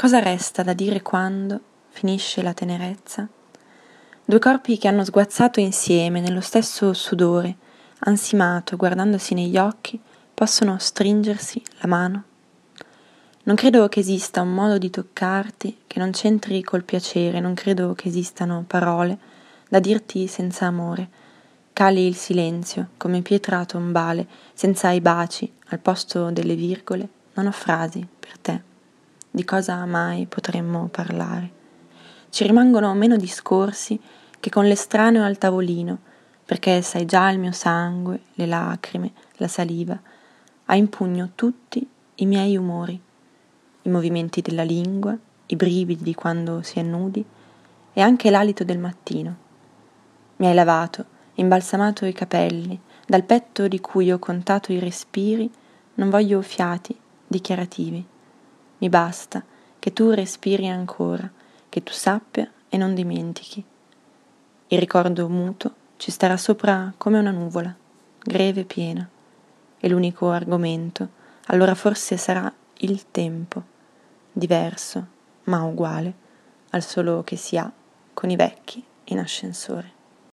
Cosa resta da dire quando finisce la tenerezza? Due corpi che hanno sguazzato insieme nello stesso sudore, ansimato, guardandosi negli occhi, possono stringersi la mano? Non credo che esista un modo di toccarti che non c'entri col piacere, non credo che esistano parole da dirti senza amore. Cali il silenzio, come pietra tombale, senza i baci, al posto delle virgole, non ho frasi per te di cosa mai potremmo parlare. Ci rimangono meno discorsi che con l'estraneo al tavolino, perché sai già il mio sangue, le lacrime, la saliva, ha in pugno tutti i miei umori, i movimenti della lingua, i brividi di quando si è nudi e anche l'alito del mattino. Mi hai lavato, imbalsamato i capelli, dal petto di cui ho contato i respiri, non voglio fiati dichiarativi. Mi basta che tu respiri ancora, che tu sappia e non dimentichi. Il ricordo muto ci starà sopra come una nuvola, greve e piena. E l'unico argomento, allora forse sarà il tempo, diverso, ma uguale, al solo che si ha con i vecchi in ascensore.